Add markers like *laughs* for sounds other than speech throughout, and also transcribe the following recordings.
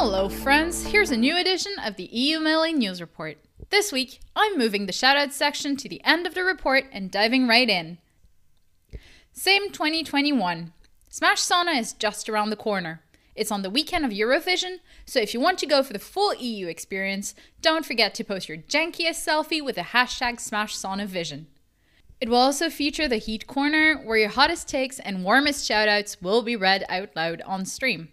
Hello, friends. Here's a new edition of the EU Melee News Report. This week, I'm moving the shoutouts section to the end of the report and diving right in. Same 2021. Smash Sauna is just around the corner. It's on the weekend of Eurovision, so if you want to go for the full EU experience, don't forget to post your jankiest selfie with the hashtag Smash Sauna Vision. It will also feature the Heat Corner, where your hottest takes and warmest shoutouts will be read out loud on stream.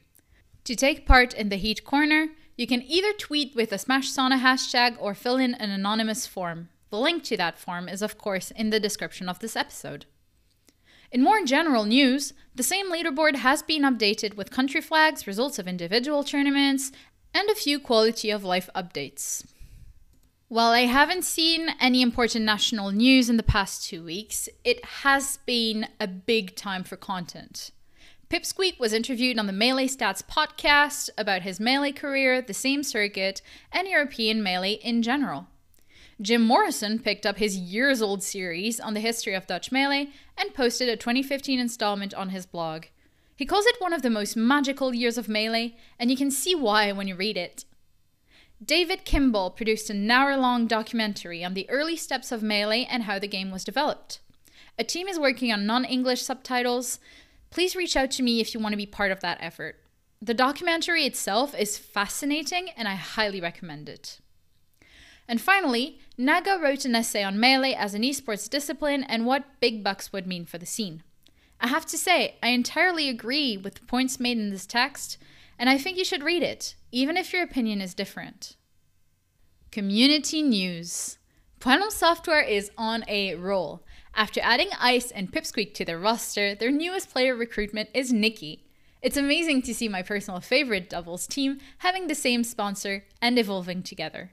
To take part in the Heat Corner, you can either tweet with the Smash Sauna hashtag or fill in an anonymous form. The link to that form is, of course, in the description of this episode. In more general news, the same leaderboard has been updated with country flags, results of individual tournaments, and a few quality of life updates. While I haven't seen any important national news in the past two weeks, it has been a big time for content. Pipsqueak was interviewed on the Melee Stats podcast about his Melee career, the same circuit, and European Melee in general. Jim Morrison picked up his years old series on the history of Dutch Melee and posted a 2015 installment on his blog. He calls it one of the most magical years of Melee, and you can see why when you read it. David Kimball produced an hour long documentary on the early steps of Melee and how the game was developed. A team is working on non English subtitles. Please reach out to me if you want to be part of that effort. The documentary itself is fascinating and I highly recommend it. And finally, Naga wrote an essay on Melee as an esports discipline and what big bucks would mean for the scene. I have to say, I entirely agree with the points made in this text, and I think you should read it, even if your opinion is different. Community news. Puelm Software is on a roll. After adding Ice and Pipsqueak to their roster, their newest player recruitment is Nikki. It's amazing to see my personal favorite doubles team having the same sponsor and evolving together.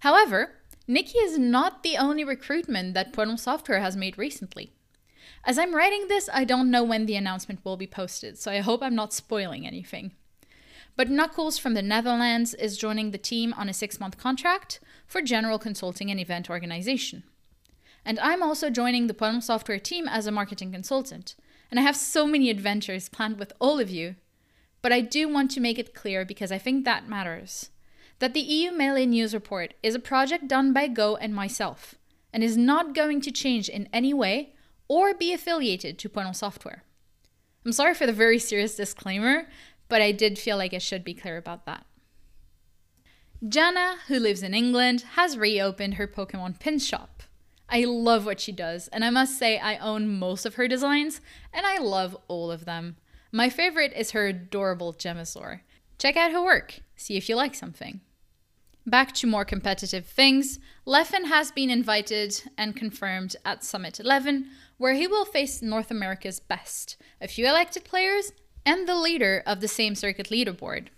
However, Nikki is not the only recruitment that Puelm Software has made recently. As I'm writing this, I don't know when the announcement will be posted, so I hope I'm not spoiling anything. But Knuckles from the Netherlands is joining the team on a six month contract for general consulting and event organization. And I'm also joining the Puelm Software team as a marketing consultant. And I have so many adventures planned with all of you. But I do want to make it clear because I think that matters that the EU Melee News Report is a project done by Go and myself and is not going to change in any way or be affiliated to Puelm Software. I'm sorry for the very serious disclaimer, but I did feel like I should be clear about that. Jana, who lives in England, has reopened her Pokemon pin shop. I love what she does, and I must say I own most of her designs, and I love all of them. My favorite is her adorable Gemasaur. Check out her work, see if you like something. Back to more competitive things, Leffen has been invited and confirmed at Summit 11, where he will face North America's best, a few elected players, and the leader of the same circuit leaderboard.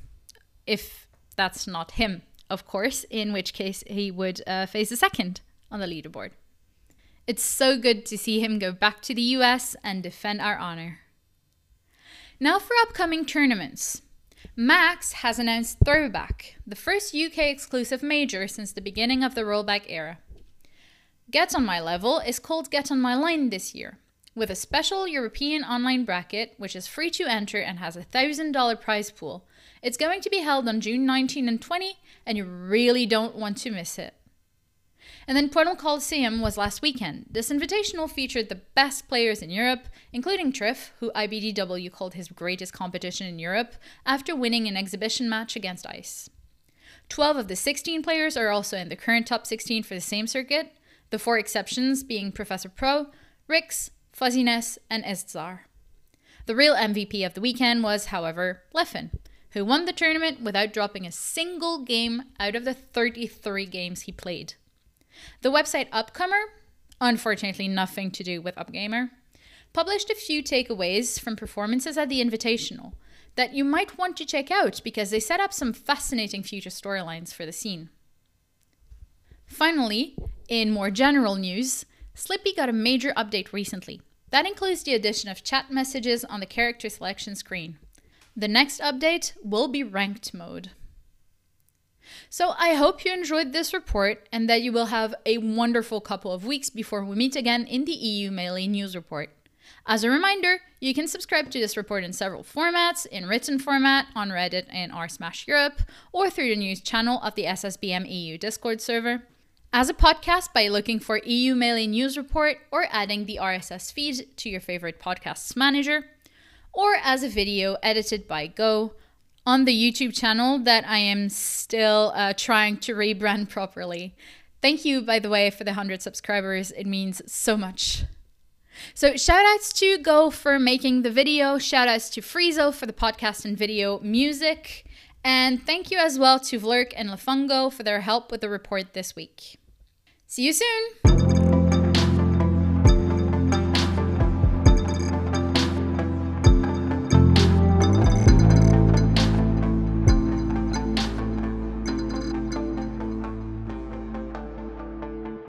If that's not him, of course, in which case he would uh, face a second on the leaderboard. It's so good to see him go back to the US and defend our honor. Now for upcoming tournaments. Max has announced Throwback, the first UK exclusive major since the beginning of the rollback era. Get on My Level is called Get on My Line this year with a special European online bracket, which is free to enter and has a $1,000 prize pool. It's going to be held on June 19 and 20, and you really don't want to miss it. And then Puerto Coliseum was last weekend. This invitational featured the best players in Europe, including Triff, who IBDW called his greatest competition in Europe, after winning an exhibition match against Ice. 12 of the 16 players are also in the current top 16 for the same circuit, the four exceptions being Professor Pro, Rix, Fuzziness, and Estzar. The real MVP of the weekend was, however, Leffen, who won the tournament without dropping a single game out of the 33 games he played. The website Upcomer, unfortunately nothing to do with Upgamer, published a few takeaways from performances at the Invitational that you might want to check out because they set up some fascinating future storylines for the scene. Finally, in more general news, Slippi got a major update recently. That includes the addition of chat messages on the character selection screen. The next update will be ranked mode. So I hope you enjoyed this report and that you will have a wonderful couple of weeks before we meet again in the EU Melee News Report. As a reminder, you can subscribe to this report in several formats in written format on Reddit and r Smash Europe, or through the news channel of the SSBM EU Discord server. As a podcast by looking for EU Melee News Report or adding the RSS feed to your favorite podcasts manager, or as a video edited by Go on the YouTube channel that I am still uh, trying to rebrand *laughs* properly. Thank you, by the way, for the 100 subscribers. It means so much. So shout outs to Go for making the video, shout outs to Friezo for the podcast and video music, and thank you as well to Vlerk and Lafungo for their help with the report this week. See you soon!